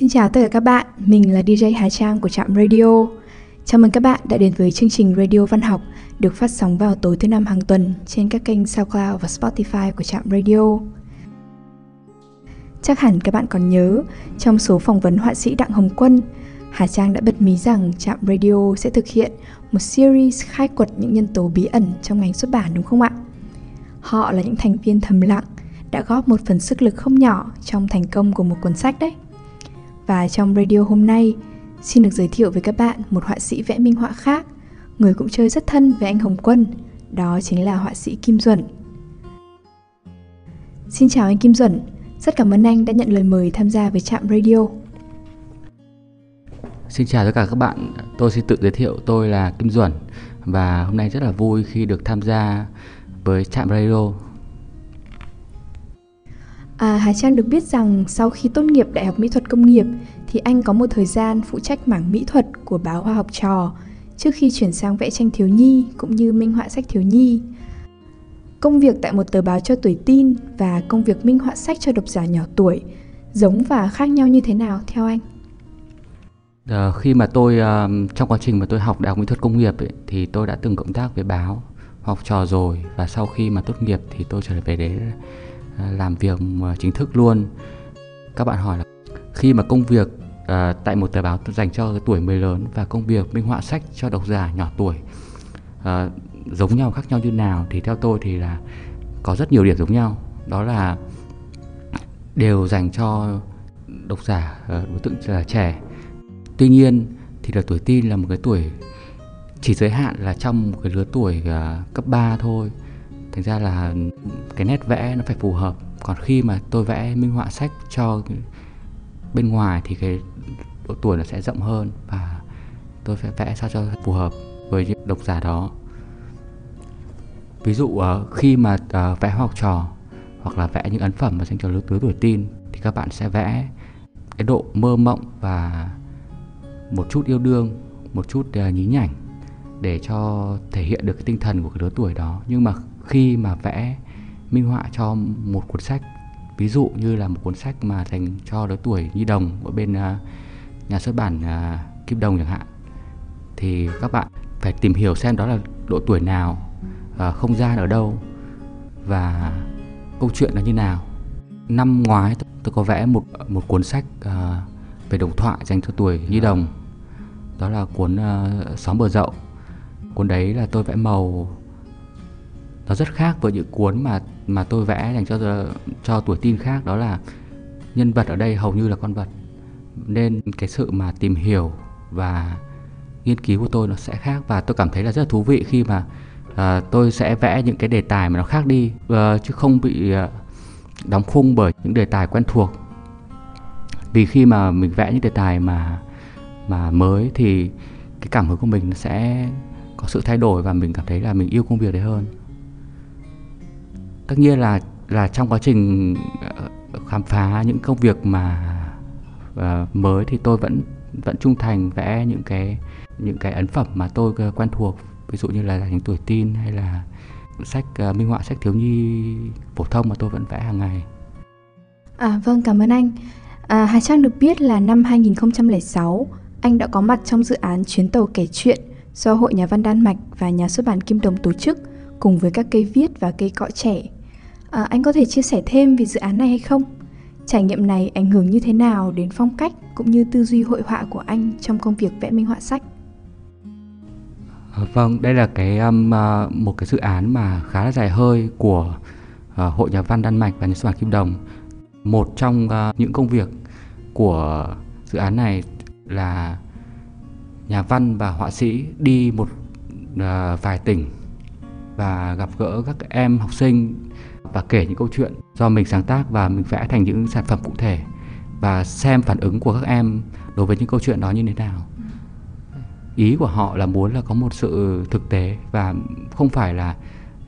Xin chào tất cả các bạn, mình là DJ Hà Trang của Trạm Radio. Chào mừng các bạn đã đến với chương trình Radio Văn học được phát sóng vào tối thứ năm hàng tuần trên các kênh SoundCloud và Spotify của Trạm Radio. Chắc hẳn các bạn còn nhớ, trong số phỏng vấn họa sĩ Đặng Hồng Quân, Hà Trang đã bật mí rằng Trạm Radio sẽ thực hiện một series khai quật những nhân tố bí ẩn trong ngành xuất bản đúng không ạ? Họ là những thành viên thầm lặng, đã góp một phần sức lực không nhỏ trong thành công của một cuốn sách đấy. Và trong radio hôm nay, xin được giới thiệu với các bạn một họa sĩ vẽ minh họa khác, người cũng chơi rất thân với anh Hồng Quân, đó chính là họa sĩ Kim Duẩn. Xin chào anh Kim Duẩn, rất cảm ơn anh đã nhận lời mời tham gia với Trạm Radio. Xin chào tất cả các bạn, tôi xin tự giới thiệu tôi là Kim Duẩn và hôm nay rất là vui khi được tham gia với Trạm Radio. À, Hà Trang được biết rằng sau khi tốt nghiệp Đại học Mỹ thuật Công nghiệp thì anh có một thời gian phụ trách mảng mỹ thuật của báo Hoa học trò trước khi chuyển sang vẽ tranh thiếu nhi cũng như minh họa sách thiếu nhi. Công việc tại một tờ báo cho tuổi tin và công việc minh họa sách cho độc giả nhỏ tuổi giống và khác nhau như thế nào theo anh? À, khi mà tôi uh, trong quá trình mà tôi học đại học mỹ thuật công nghiệp ấy, thì tôi đã từng cộng tác với báo học trò rồi và sau khi mà tốt nghiệp thì tôi trở về để làm việc ờ, chính thức luôn. Các bạn hỏi là khi mà công việc uh, tại một tờ báo dành cho tuổi mới lớn và công việc minh họa sách cho độc giả nhỏ tuổi uh, giống nhau khác nhau như nào thì theo tôi thì là có rất nhiều điểm giống nhau. Đó là đều dành cho độc giả uh, đối tượng là trẻ. Tuy nhiên thì là tuổi tin là một cái tuổi chỉ giới hạn là trong một cái lứa tuổi uh, cấp 3 thôi thành ra là cái nét vẽ nó phải phù hợp. Còn khi mà tôi vẽ minh họa sách cho bên ngoài thì cái độ tuổi nó sẽ rộng hơn và tôi phải vẽ sao cho phù hợp với độc giả đó. Ví dụ ờ, khi mà ờ, vẽ học trò hoặc là vẽ những ấn phẩm mà dành cho lứa tuổi tin thì các bạn sẽ vẽ cái độ mơ mộng và một chút yêu đương, một chút ờ, nhí nhảnh để cho thể hiện được cái tinh thần của cái lứa tuổi đó. Nhưng mà khi mà vẽ minh họa cho một cuốn sách. Ví dụ như là một cuốn sách mà dành cho lứa tuổi nhi đồng ở bên uh, nhà xuất bản uh, Kim Đồng chẳng hạn thì các bạn phải tìm hiểu xem đó là độ tuổi nào uh, không gian ở đâu và câu chuyện là như nào. Năm ngoái tôi có vẽ một một cuốn sách uh, về đồng thoại dành cho tuổi nhi đồng. Đó là cuốn uh, xóm bờ dậu. Cuốn đấy là tôi vẽ màu nó rất khác với những cuốn mà mà tôi vẽ dành cho cho tuổi tin khác đó là nhân vật ở đây hầu như là con vật. Nên cái sự mà tìm hiểu và nghiên cứu của tôi nó sẽ khác và tôi cảm thấy là rất là thú vị khi mà uh, tôi sẽ vẽ những cái đề tài mà nó khác đi uh, chứ không bị uh, đóng khung bởi những đề tài quen thuộc. Vì khi mà mình vẽ những đề tài mà mà mới thì cái cảm hứng của mình sẽ có sự thay đổi và mình cảm thấy là mình yêu công việc đấy hơn tất nhiên là là trong quá trình ờ, khám phá những công việc mà uh, mới thì tôi vẫn vẫn trung thành vẽ những cái những cái ấn phẩm mà tôi ờ, quen thuộc ví dụ như là những tuổi tin hay là sách uh, minh họa sách thiếu nhi phổ thông mà tôi vẫn vẽ hàng ngày. À vâng cảm ơn anh. À, Hà Trang được biết là năm 2006 anh đã có mặt trong dự án chuyến tàu kể chuyện do Hội Nhà văn Đan Mạch và Nhà xuất bản Kim Đồng tổ chức cùng với các cây viết và cây cọ trẻ À, anh có thể chia sẻ thêm về dự án này hay không? Trải nghiệm này ảnh hưởng như thế nào đến phong cách cũng như tư duy hội họa của anh trong công việc vẽ minh họa sách? À, vâng, đây là cái um, à, một cái dự án mà khá là dài hơi của uh, Hội Nhà văn Đan Mạch và Nhà xuất bản Kim Đồng. Một trong uh, những công việc của dự án này là nhà văn và họa sĩ đi một uh, vài tỉnh và gặp gỡ các em học sinh và kể những câu chuyện do mình sáng tác và mình vẽ thành những sản phẩm cụ thể và xem phản ứng của các em đối với những câu chuyện đó như thế nào. Ý của họ là muốn là có một sự thực tế và không phải là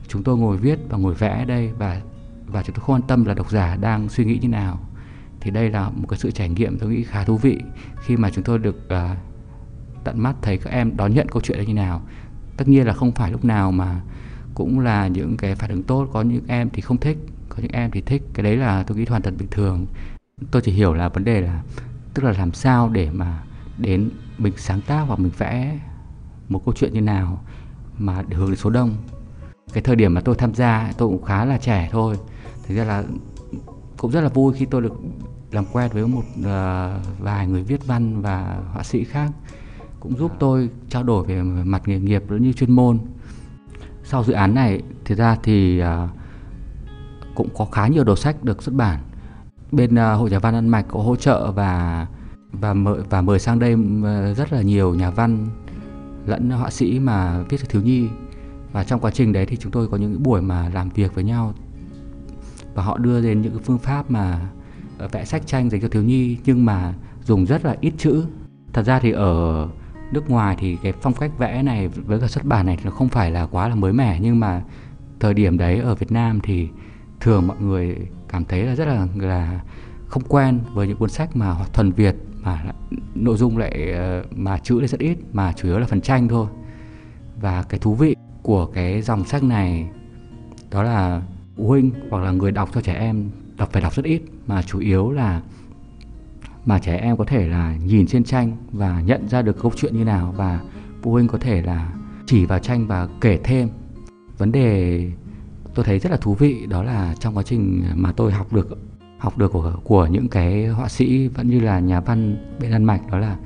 chúng tôi ngồi viết và ngồi vẽ đây và và chúng tôi không quan tâm là độc giả đang suy nghĩ như nào. Thì đây là một cái sự trải nghiệm tôi nghĩ khá thú vị khi mà chúng tôi được uh, tận mắt thấy các em đón nhận câu chuyện như nào. Tất nhiên là không phải lúc nào mà cũng là những cái phản ứng tốt. Có những em thì không thích có những em thì thích. Cái đấy là tôi nghĩ hoàn toàn bình thường. Tôi chỉ hiểu là vấn đề là tức là làm sao để mà đến mình sáng tác hoặc mình vẽ một câu chuyện như nào mà để hướng đến số đông. Cái thời điểm mà tôi tham gia tôi cũng khá là trẻ thôi. Thực ra là cũng rất là vui khi tôi được làm quen với một uh, vài người viết văn và họa sĩ khác. Cũng giúp tôi trao đổi về mặt nghề nghiệp cũng như chuyên môn sau dự án này, thực ra thì à, cũng có khá nhiều đầu sách được xuất bản. Bên à, hội nhà văn ăn mạch có hỗ trợ và và mời và mời sang đây à, rất là nhiều nhà văn lẫn họa sĩ mà viết cho thiếu nhi. Và trong quá trình đấy thì chúng tôi có những buổi mà làm việc với nhau. Và họ đưa đến những phương pháp mà vẽ sách tranh dành cho thiếu nhi nhưng mà dùng rất là ít chữ. Thật ra thì ở nước ngoài thì cái phong cách vẽ này với cả xuất bản này nó không phải là quá là mới mẻ, nhưng mà thời điểm đấy ở Việt Nam thì thường mọi người cảm thấy là rất là là không quen với những cuốn sách mà thuần Việt, mà nội dung lại ờ, mà chữ lại rất ít, mà chủ yếu là phần tranh thôi. Và cái thú vị của cái dòng sách này đó là phụ huynh hoặc là người đọc cho trẻ em đọc phải đọc rất ít, mà chủ yếu là mà trẻ em có thể là nhìn trên tranh và nhận ra được câu chuyện như nào và phụ huynh có thể là chỉ vào tranh và kể thêm. Vấn đề tôi thấy rất là thú vị đó là trong quá trình mà tôi học được học được của của những cái họa sĩ vẫn như là nhà văn bên Đan Mạch đó là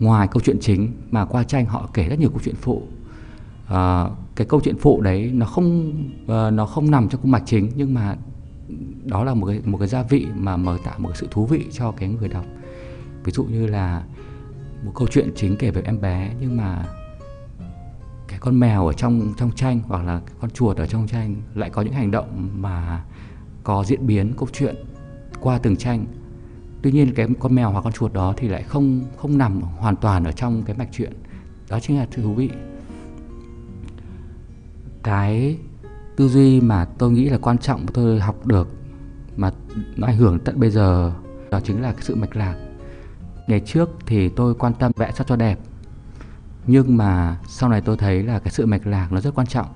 ngoài câu chuyện chính mà qua tranh họ kể rất nhiều câu chuyện phụ. À, cái câu chuyện phụ đấy nó không uh, nó không nằm trong cung mạch chính nhưng mà đó là một cái một cái gia vị mà mở tạo một sự thú vị cho cái người đọc. Ví dụ như là một câu chuyện chính kể về em bé, nhưng mà cái con mèo ở trong trong tranh hoặc là con chuột ở trong tranh lại có những hành động mà có diễn biến câu chuyện qua từng tranh. Tuy nhiên cái con mèo hoặc con chuột đó thì lại không không nằm hoàn toàn ở trong cái mạch truyện. Đó chính là thú vị. Cái tư duy mà tôi nghĩ là quan trọng tôi học được mà nó ảnh hưởng tận bây giờ đó chính là cái sự mạch lạc. Ngày trước thì tôi quan tâm vẽ sao cho đẹp nhưng mà sau này tôi thấy là cái sự mạch lạc nó rất quan trọng.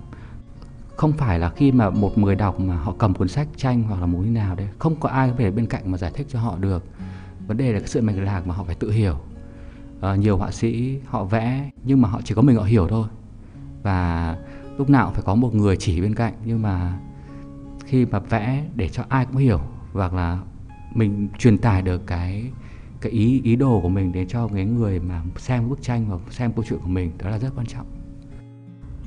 Không phải là khi mà một người đọc mà họ cầm cuốn sách tranh hoặc là một như nào đấy không có ai về bên cạnh mà giải thích cho họ được. Vấn đề là cái sự mạch lạc mà họ phải tự hiểu. À, nhiều họa sĩ họ vẽ nhưng mà họ chỉ có mình họ hiểu thôi. Và lúc nào phải có một người chỉ bên cạnh nhưng mà khi mà vẽ để cho ai cũng hiểu hoặc là mình truyền tải được cái cái ý ý đồ của mình đến cho cái người mà xem bức tranh và xem câu chuyện của mình đó là rất quan trọng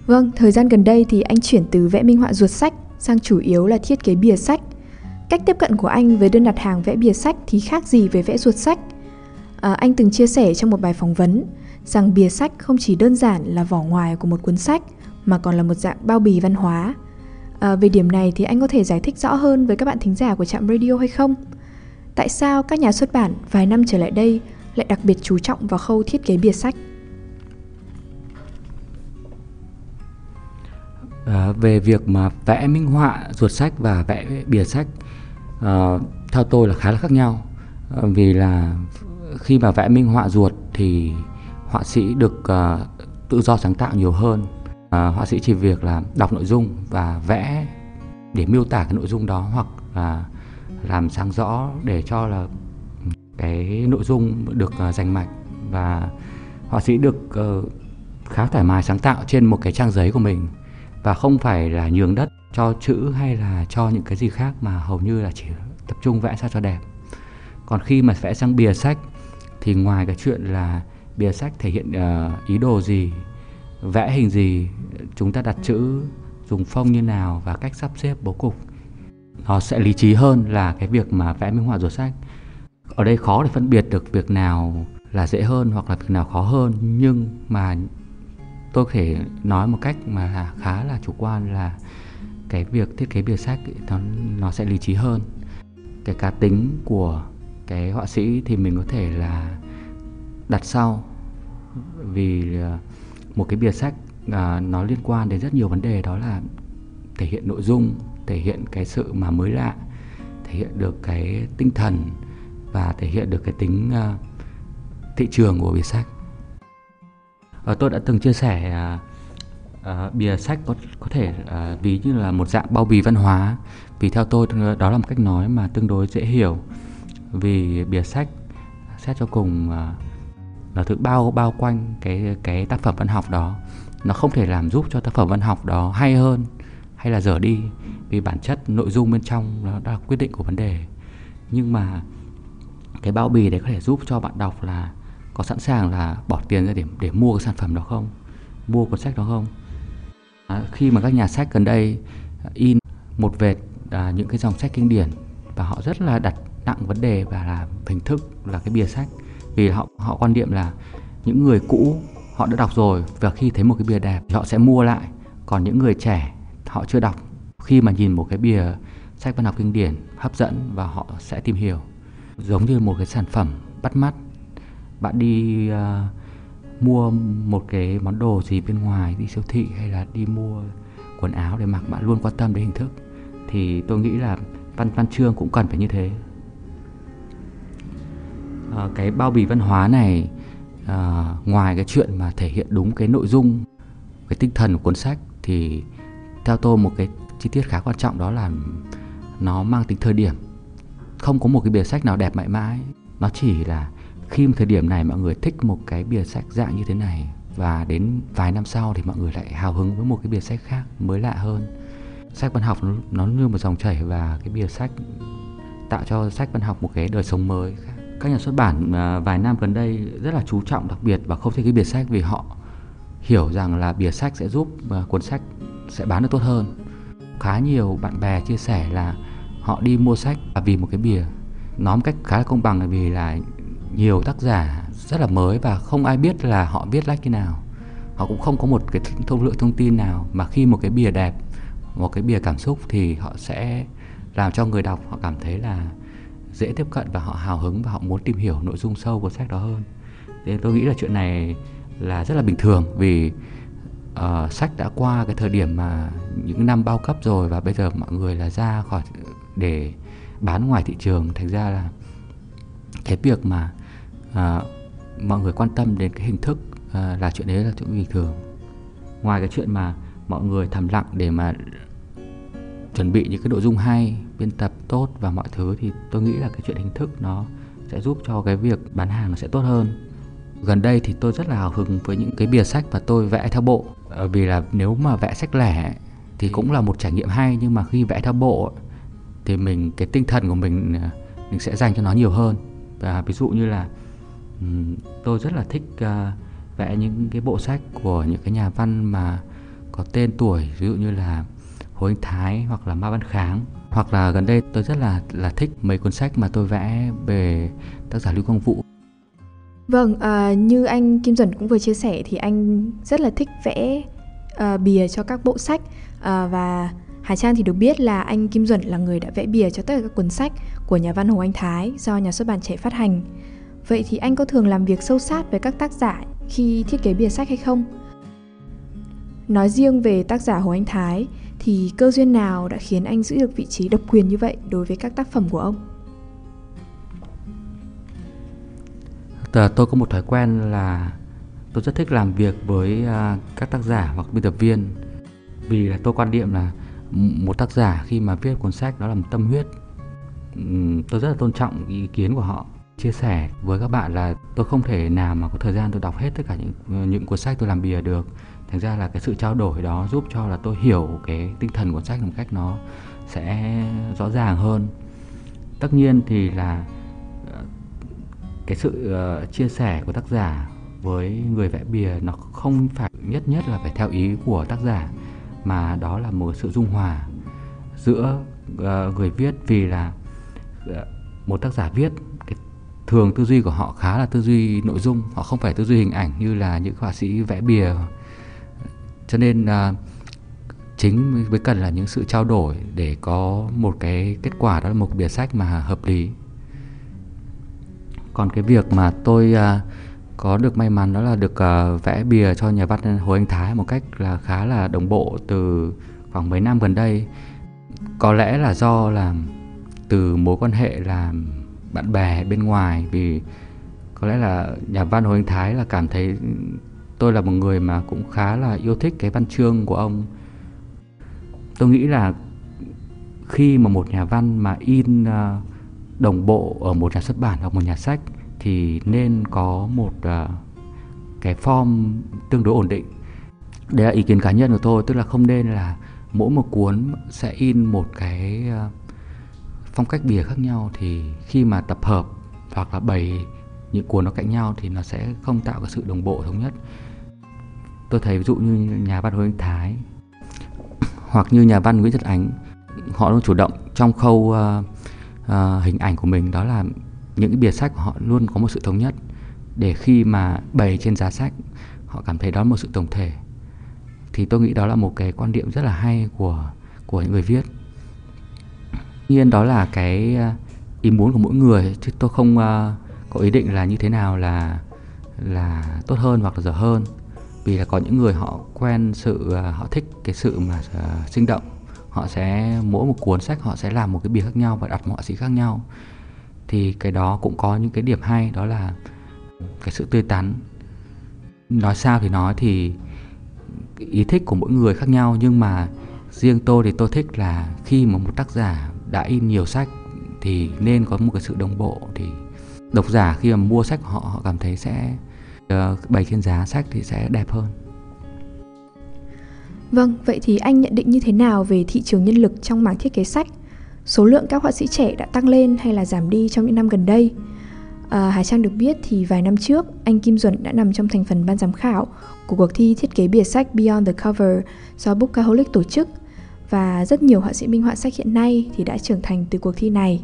Vâng, thời gian gần đây thì anh chuyển từ vẽ minh họa ruột sách sang chủ yếu là thiết kế bìa sách. Cách tiếp cận của anh với đơn đặt hàng vẽ bìa sách thì khác gì với vẽ ruột sách? À, anh từng chia sẻ trong một bài phỏng vấn rằng bìa sách không chỉ đơn giản là vỏ ngoài của một cuốn sách mà còn là một dạng bao bì văn hóa. À, về điểm này thì anh có thể giải thích rõ hơn với các bạn thính giả của trạm radio hay không? Tại sao các nhà xuất bản vài năm trở lại đây lại đặc biệt chú trọng vào khâu thiết kế bìa sách? À, về việc mà vẽ minh họa ruột sách và vẽ bìa sách à, theo tôi là khá là khác nhau à, vì là khi mà vẽ minh họa ruột thì họa sĩ được à, tự do sáng tạo nhiều hơn à, họa sĩ chỉ việc là đọc nội dung và vẽ để miêu tả cái nội dung đó hoặc là làm sáng rõ để cho là cái nội dung được uh, rành mạch. Và họa sĩ được uh, khá thoải mái sáng tạo trên một cái trang giấy của mình và không phải là nhường đất cho chữ hay là cho những cái gì khác mà hầu như là chỉ tập trung vẽ sao cho đẹp. Còn khi mà vẽ sang bìa sách thì ngoài cái chuyện là bìa sách thể hiện uh, ý đồ gì vẽ hình gì, chúng ta đặt chữ, dùng phông như nào và cách sắp xếp bố cục. Nó sẽ lý trí hơn là cái việc mà vẽ minh họa rồi sách. Ở đây khó để phân biệt được việc nào là dễ hơn hoặc là việc nào khó hơn, nhưng mà tôi có thể nói một cách mà là khá là chủ quan là cái việc thiết kế bìa sách nó nó sẽ lý trí hơn. Cái cá tính của cái họa sĩ thì mình có thể là đặt sau. Vì ờ, một cái bìa sách à, nó liên quan đến rất nhiều vấn đề đó là thể hiện nội dung thể hiện cái sự mà mới lạ thể hiện được cái tinh thần và thể hiện được cái tính uh, thị trường của bìa sách. Uh, tôi đã từng chia sẻ uh, uh, bìa sách có có thể uh, ví như là một dạng bao bì văn hóa. Vì theo tôi đó là một cách nói mà tương đối dễ hiểu. Vì bìa sách xét cho cùng uh, nó thứ bao bao quanh cái cái tác phẩm văn học đó. Nó không thể làm giúp cho tác phẩm văn học đó hay hơn hay là dở đi vì bản chất nội dung bên trong nó đã là quyết định của vấn đề. Nhưng mà cái bao bì đấy có thể giúp cho bạn đọc là có sẵn sàng là bỏ tiền ra để để mua cái sản phẩm đó không? Mua cuốn sách đó không? À, khi mà các nhà sách gần đây in một vệt à, những cái dòng sách kinh điển và họ rất là đặt nặng vấn đề và là hình thức là cái bìa sách vì họ họ quan niệm là những người cũ họ đã đọc rồi và khi thấy một cái bìa đẹp thì họ sẽ mua lại. Còn những người trẻ họ chưa đọc. Khi mà nhìn một cái bìa sách văn học kinh điển hấp dẫn và họ sẽ tìm hiểu. Giống như một cái sản phẩm bắt mắt. Bạn đi uh, mua một cái món đồ gì bên ngoài đi siêu thị hay là đi mua quần áo để mặc bạn luôn quan tâm đến hình thức. Thì tôi nghĩ là văn văn chương cũng cần phải như thế à, cái bao bì văn hóa này à, ngoài cái chuyện mà thể hiện đúng cái nội dung cái tinh thần của cuốn sách thì theo tôi một cái chi tiết khá quan trọng đó là nó mang tính thời điểm. Không có một cái bìa sách nào đẹp mãi mãi. Nó chỉ là khi một thời điểm này mọi người thích một cái bìa sách dạng như thế này và đến vài năm sau thì mọi người lại hào hứng với một cái bìa sách khác mới lạ hơn. Sách văn học nó, nó như một dòng chảy và cái bìa sách tạo cho sách văn học một cái đời sống mới các nhà xuất bản à, vài năm gần đây rất là chú trọng, đặc biệt và không thích cái bìa sách vì họ hiểu rằng là bìa sách sẽ giúp à, cuốn sách sẽ bán được tốt hơn. Khá nhiều bạn bè chia sẻ là họ đi mua sách vì một cái bìa nói một cách khá là công bằng là vì là nhiều tác giả rất là mới và không ai biết là họ viết lách như nào. Họ cũng không có một cái thông lượng thông tin nào mà khi một cái bìa đẹp, một cái bìa cảm xúc thì họ sẽ làm cho người đọc họ cảm thấy là dễ tiếp cận và họ hào hứng và họ muốn tìm hiểu nội dung sâu của sách đó hơn. Thế tôi nghĩ là chuyện này là rất là bình thường vì uh, sách đã qua cái thời điểm mà những năm bao cấp rồi và bây giờ mọi người là ra khỏi để bán ngoài thị trường. Thành ra là cái việc mà uh, mọi người quan tâm đến cái hình thức uh, là chuyện đấy là chuyện bình thường. Ngoài cái chuyện mà mọi người thầm lặng để mà chuẩn bị những cái nội dung hay, biên tập tốt và mọi thứ thì tôi nghĩ là cái chuyện hình thức nó sẽ giúp cho cái việc bán hàng nó sẽ tốt hơn. Gần đây thì tôi rất là hào hứng với những cái bìa sách mà tôi vẽ theo bộ. Ờ, vì là nếu mà vẽ sách lẻ thì cũng là một trải nghiệm hay, nhưng mà khi vẽ theo bộ thì mình, cái tinh thần của mình à, mình sẽ dành cho nó nhiều hơn. Và ví dụ như là tôi rất là thích à, vẽ những cái bộ sách của những cái nhà văn mà có tên tuổi, ví dụ như là Hồ Anh Thái hoặc là Ma Văn Kháng hoặc là gần đây tôi rất là là thích mấy cuốn sách mà tôi vẽ về tác giả Lưu Quang Vũ. Vâng, à, như anh Kim Duẩn cũng vừa chia sẻ thì anh rất là thích vẽ à, bìa cho các bộ sách à, và Hà Trang thì được biết là anh Kim Duẩn là người đã vẽ bìa cho tất cả các cuốn sách của nhà văn Hồ Anh Thái do nhà xuất bản trẻ phát hành. Vậy thì anh có thường làm việc sâu sát với các tác giả khi thiết kế bìa sách hay không? Nói riêng về tác giả Hồ Anh Thái thì cơ duyên nào đã khiến anh giữ được vị trí độc quyền như vậy đối với các tác phẩm của ông? Tôi có một thói quen là tôi rất thích làm việc với à, các tác giả hoặc biên tập viên. Vì là tôi quan niệm là một tác giả khi mà viết cuốn sách đó là một tâm huyết. Tôi rất là tôn trọng ý kiến của họ, chia sẻ với các bạn là tôi không thể nào mà có thời gian tôi đọc hết tất cả những ờ, những cuốn sách tôi làm bìa được thành ra là cái sự trao đổi đó giúp cho là tôi hiểu cái tinh thần cuốn sách một cách nó sẽ rõ ràng hơn. Tất nhiên thì là ờ, cái sự ờ, chia sẻ của tác giả với người vẽ bìa nó không phải nhất nhất là phải theo ý của tác giả, mà đó là một sự dung hòa giữa ờ, người viết. Vì là một tác giả viết cái thường tư duy của họ khá là tư duy nội dung, họ không phải tư duy hình ảnh như là những họa sĩ vẽ bìa cho nên uh, chính mới cần là những sự trao đổi để có một cái kết quả đó là một bìa sách mà hợp lý. Còn cái việc mà tôi à, có được may mắn đó là được à, vẽ bìa cho nhà văn Hồ Anh Thái một cách là khá là đồng bộ từ khoảng mấy năm gần đây. Có lẽ là do là từ mối quan hệ là bạn bè bên ngoài vì có lẽ là nhà văn Hồ Anh Thái là cảm thấy tôi là một người mà cũng khá là yêu thích cái văn chương của ông. Tôi nghĩ là khi mà một nhà văn mà in à, đồng bộ ở một nhà xuất bản hoặc một nhà sách thì nên có một à, cái form tương đối ổn định. Đấy là ý kiến cá nhân của tôi, tức là không nên là mỗi một cuốn sẽ in một cái à, phong cách bìa khác nhau thì khi mà tập hợp hoặc là bày những cuốn nó cạnh nhau thì nó sẽ không tạo cái sự đồng bộ thống nhất tôi thấy ví dụ như nhà văn Hồ Anh Thái hoặc như nhà văn Nguyễn Nhật Ánh họ luôn chủ động trong khâu uh, uh, hình ảnh của mình đó là những cái bìa sách của họ luôn có một sự thống nhất. Để khi mà bày trên giá sách họ cảm thấy đó là một sự tổng thể. Thì tôi nghĩ đó là một cái quan điểm rất là hay của của những người viết. Nhiên đó là cái ờ, ý muốn của mỗi người chứ tôi không uh, có ý định là như thế nào là là tốt hơn hoặc là dở hơn vì là có những người họ quen sự à, họ thích cái sự mà uh, sinh động. Họ sẽ mỗi một cuốn sách họ sẽ làm một cái bìa khác nhau và đặt một họa sĩ khác nhau. Thì cái đó cũng có những cái điểm hay đó là cái sự tươi tắn. Nói sao thì nói thì ý thích của mỗi người khác nhau nhưng mà riêng tôi thì tôi thích là khi mà một tác giả đã in nhiều sách thì nên có một cái sự đồng bộ. Thì độc giả khi mà mua sách của họ họ cảm thấy sẽ uh, bày trên giá sách thì sẽ đẹp hơn Vâng, vậy thì anh nhận định như thế nào về thị trường nhân lực trong mảng thiết kế sách? Số lượng các họa sĩ trẻ đã tăng lên hay là giảm đi trong những năm gần đây? Ờ, à, Hải Trang được biết thì vài năm trước, anh Kim Duẩn đã nằm trong thành phần ban giám khảo của cuộc thi thiết kế bìa sách Beyond the Cover do Bookaholic tổ chức và rất nhiều họa sĩ minh họa sách hiện nay thì đã trưởng thành từ cuộc thi này.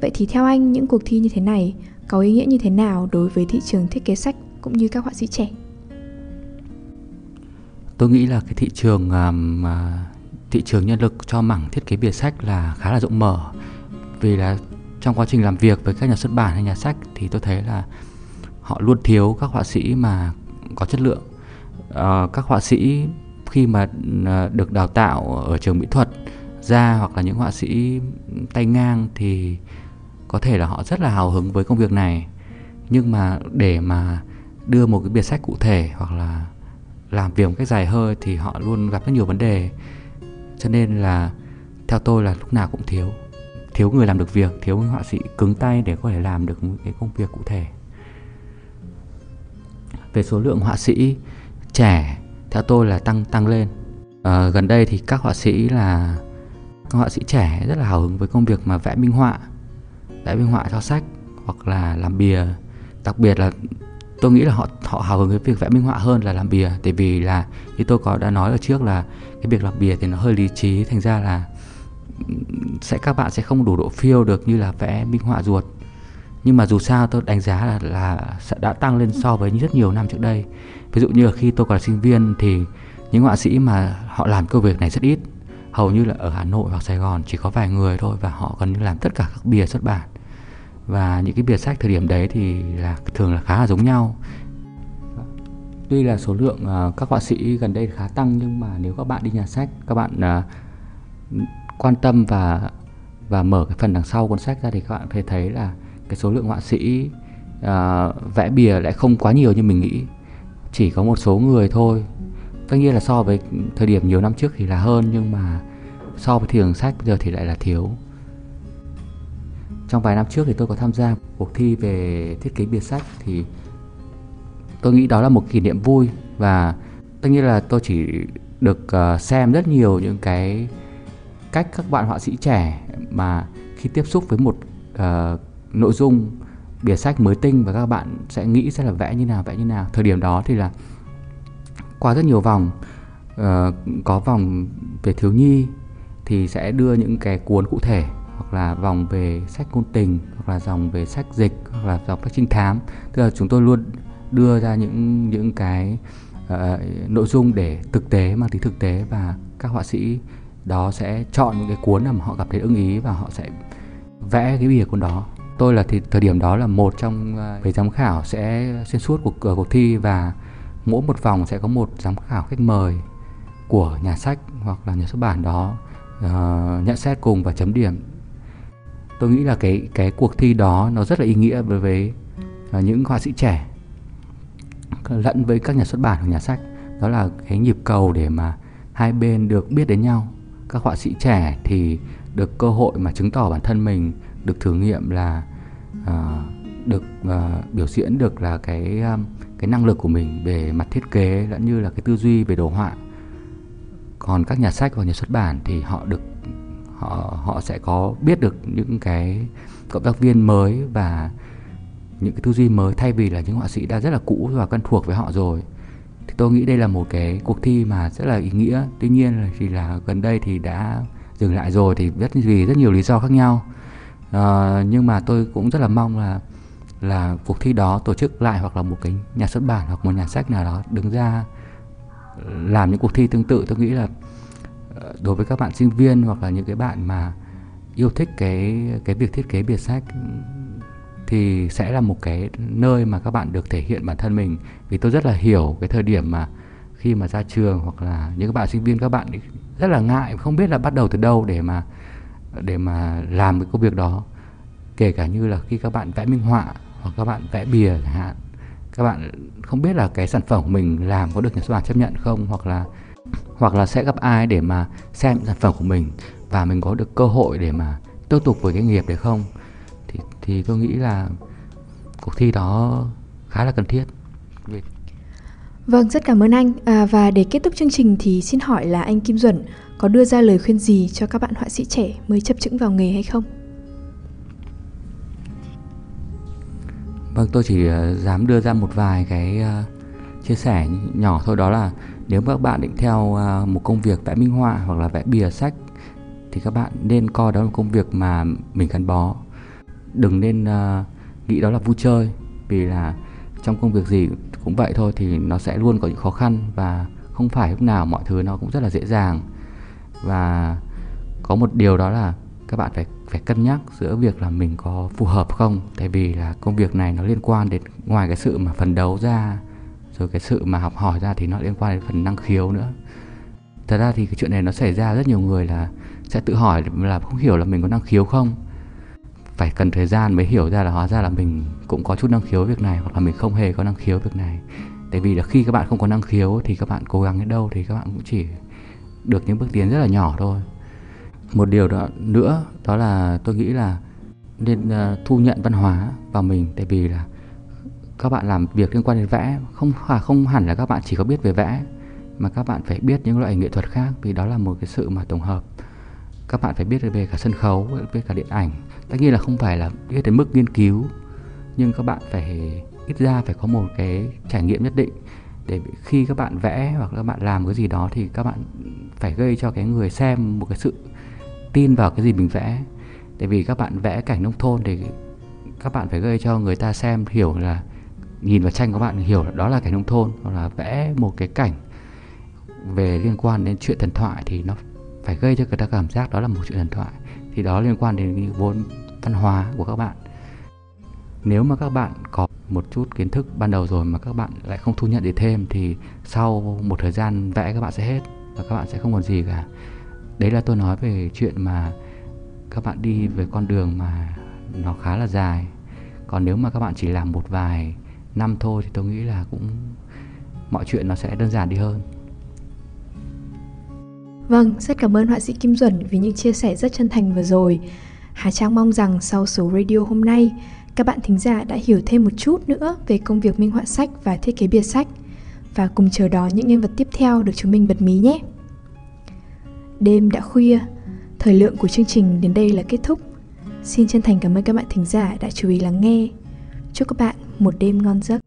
Vậy thì theo anh, những cuộc thi như thế này có ý nghĩa như thế nào đối với thị trường thiết kế sách cũng như các họa sĩ trẻ? tôi nghĩ là cái thị trường um, thị trường nhân lực cho mảng thiết kế bìa sách là khá là rộng mở. Vì là trong quá trình làm việc với các nhà xuất bản hay nhà sách thì tôi thấy là họ luôn thiếu các họa sĩ mà có chất lượng. Uh, các họa sĩ khi mà à, được đào tạo ở trường mỹ thuật ra hoặc là những họa sĩ tay ngang thì có thể là họ rất là hào hứng với công việc này. Nhưng mà để mà đưa một cái biệt sách cụ thể hoặc là làm việc một cách dài hơi thì họ luôn gặp rất nhiều vấn đề. Cho nên là theo tôi là lúc nào cũng thiếu. Thiếu người làm được việc thiếu họa sĩ cứng tay để có thể làm được một cái công việc cụ thể. Về số lượng họa sĩ trẻ theo tôi là tăng tăng lên. À, gần đây thì các họa sĩ là các họa sĩ trẻ rất là hào hứng với công việc mà vẽ minh họa vẽ minh họa cho sách hoặc là làm bìa. Đặc biệt là tôi nghĩ là họ họ hào hứng với việc vẽ minh họa hơn là làm bìa, tại vì là như tôi có, đã nói ở trước là cái việc làm bìa thì nó hơi lý trí, thành ra là sẽ các bạn sẽ không đủ độ phiêu được như là vẽ minh họa ruột. Nhưng mà dù sao tôi đánh giá là là sẽ đã tăng lên so với rất nhiều năm trước đây. Ví dụ như là khi tôi còn là sinh viên thì những họa sĩ mà họ làm công việc này rất ít. Hầu như là ở Hà Nội hoặc Sài Gòn chỉ có vài người thôi và họ gần như làm tất cả các bìa xuất bản và những cái bìa sách thời điểm đấy thì là thường là khá là giống nhau. Tuy là số lượng uh, các họa sĩ gần đây khá tăng nhưng mà nếu các bạn đi nhà sách các bạn uh, quan tâm và và mở cái phần đằng sau cuốn sách ra thì các bạn thấy thấy là cái số lượng họa sĩ uh, vẽ bìa lại không quá nhiều như mình nghĩ. Chỉ có một số người thôi. Tất nhiên là so với thời điểm nhiều năm trước thì là hơn nhưng mà so với thị trường sách bây giờ thì lại là thiếu trong vài năm trước thì tôi có tham gia cuộc thi về thiết kế bìa sách thì tôi nghĩ đó là một kỷ niệm vui và tất nhiên là tôi chỉ được ờ, xem rất nhiều những cái cách các bạn họa sĩ trẻ mà khi tiếp xúc với một uh, nội dung bìa sách mới tinh và các bạn sẽ nghĩ sẽ là vẽ như nào vẽ như nào. Thời điểm đó thì là qua rất nhiều vòng uh, có vòng về thiếu nhi thì sẽ đưa những cái cuốn cụ thể hoặc là vòng về sách ngôn tình hoặc là dòng về sách dịch hoặc là dòng sách trinh thám. Tức là chúng tôi luôn đưa ra những những cái uh, nội dung để thực tế mang tính thực tế và các họa sĩ đó sẽ chọn những cái cuốn mà họ cảm thấy ưng ý và họ sẽ vẽ cái bìa cuốn đó. Tôi là thì thời điểm đó là một trong uh, giám khảo sẽ xuyên suốt cuộc ờ, cuộc thi và mỗi một vòng sẽ có một giám khảo khách mời của nhà sách hoặc là nhà xuất bản đó uh, nhận xét cùng và chấm điểm tôi nghĩ là cái cái cuộc thi đó nó rất là ý nghĩa đối với uh, những họa sĩ trẻ lẫn với các nhà xuất bản hoặc nhà sách. Đó là cái nhịp cầu để mà hai bên được biết đến nhau. Các họa sĩ trẻ thì được cơ hội mà chứng tỏ bản thân mình được thử nghiệm là uh, được uh, biểu diễn được là cái um, cái năng lực của mình về mặt thiết kế lẫn như là cái tư duy về đồ họa. Còn các nhà sách và nhà xuất bản thì họ được họ họ sẽ có biết được những cái cộng tác viên mới và những cái tư duy mới thay vì là những họa sĩ đã rất là cũ và quen thuộc với họ rồi. Thì tôi nghĩ đây là một cái cuộc thi mà rất là ý nghĩa. Tuy nhiên là thì là gần đây thì đã dừng lại rồi thì rất vì rất nhiều lý do khác nhau. À, nhưng mà tôi cũng rất là mong là là cuộc thi đó tổ chức lại hoặc là một cái nhà xuất bản hoặc một nhà sách nào đó đứng ra làm những cuộc thi tương tự. Tôi nghĩ là đối với các bạn sinh viên hoặc là những cái bạn mà yêu thích cái cái việc thiết kế bìa sách, thì sẽ là một cái nơi mà các bạn được thể hiện bản thân mình. Vì tôi rất là hiểu cái thời điểm mà khi mà ra trường hoặc là những các bạn sinh viên, các bạn rất là ngại, không biết là bắt đầu từ đâu để mà để mà làm cái công việc đó. Kể cả như là khi các bạn vẽ minh họa hoặc các bạn vẽ bìa chẳng hạn, các bạn không biết là cái sản phẩm của mình làm có được nhà xuất bản chấp nhận không, hoặc là hoặc là sẽ gặp ai để mà xem sản phẩm của mình và mình có được cơ hội để mà tiếp tục với cái nghiệp đấy không thì thì tôi nghĩ là cuộc thi đó khá là cần thiết Vâng, rất cảm ơn anh. À, và để kết thúc chương trình thì xin hỏi là anh Kim Duẩn có đưa ra lời khuyên gì cho các bạn họa sĩ trẻ mới chấp chững vào nghề hay không? Vâng, tôi chỉ uh, dám đưa ra một vài cái uh, chia sẻ nhỏ thôi đó là nếu các bạn định theo à, một công việc vẽ minh họa hoặc là vẽ bìa sách, thì các bạn nên coi đó là một công việc mà mình gắn bó. Đừng nên à, nghĩ đó là vui chơi, vì là trong công việc gì cũng vậy thôi thì nó sẽ luôn có những khó khăn và không phải lúc nào mọi thứ nó cũng rất là dễ dàng và có một điều đó là các bạn phải phải cân nhắc giữa việc là mình có phù hợp không, tại vì là công việc này nó liên quan đến ngoài cái sự mà phấn đấu ra rồi cái sự mà học hỏi ra thì nó liên quan đến phần năng khiếu nữa. Thật ra thì cái chuyện này nó xảy ra rất nhiều người là sẽ tự hỏi là không hiểu là mình có năng khiếu không. Phải cần thời gian mới hiểu ra là hóa ra là mình cũng có chút năng khiếu việc này hoặc là mình không hề có năng khiếu việc này. Tại vì là khi các bạn không có năng khiếu thì các bạn cố gắng đến đâu thì các bạn cũng chỉ được những bước tiến rất là nhỏ thôi. Một điều đó nữa đó là tôi nghĩ là nên uh, thu nhận văn hóa vào mình. Tại vì là các bạn làm việc liên quan đến vẽ không à, không hẳn là các bạn chỉ có biết về vẽ mà các bạn phải biết những loại nghệ thuật khác vì đó là một cái sự mà tổng hợp. Các bạn phải biết về cả sân khấu về cả điện ảnh. Tất nhiên là không phải là biết đến mức nghiên cứu nhưng các bạn phải ít ra phải có một cái trải nghiệm nhất định. Để khi các bạn vẽ hoặc các bạn làm cái gì đó thì các bạn phải gây cho cái người xem một cái sự tin vào cái gì mình vẽ. Tại vì các bạn vẽ cảnh nông thôn thì các bạn phải gây cho người ta xem hiểu là nhìn vào tranh các bạn hiểu là đó là cảnh nông thôn, hoặc là vẽ một cái cảnh về liên quan đến chuyện thần thoại thì nó phải gây cho người ta cảm giác đó là một chuyện thần thoại. Thì đó liên quan đến vốn văn hóa của các bạn. Nếu mà các bạn có một chút kiến thức ban đầu rồi mà các bạn lại không thu nhận được thêm thì sau một thời gian vẽ các bạn sẽ hết và các bạn sẽ không còn gì cả. Đấy là tôi nói về chuyện mà các bạn đi về con đường mà nó khá là dài. Còn nếu mà các bạn chỉ làm một vài năm thôi thì tôi nghĩ là cũng mọi chuyện nó sẽ đơn giản đi hơn Vâng, rất cảm ơn họa sĩ Kim Duẩn vì những chia sẻ rất chân thành vừa rồi. Hà Trang mong rằng sau số radio hôm nay, các bạn thính giả đã hiểu thêm một chút nữa về công việc minh họa sách và thiết kế bìa sách và cùng chờ đón những nhân vật tiếp theo được chúng mình bật mí nhé. Đêm đã khuya, thời lượng của chương trình đến đây là kết thúc. Xin chân thành cảm ơn các bạn thính giả đã chú ý lắng nghe. Chúc các bạn một đêm ngon giấc.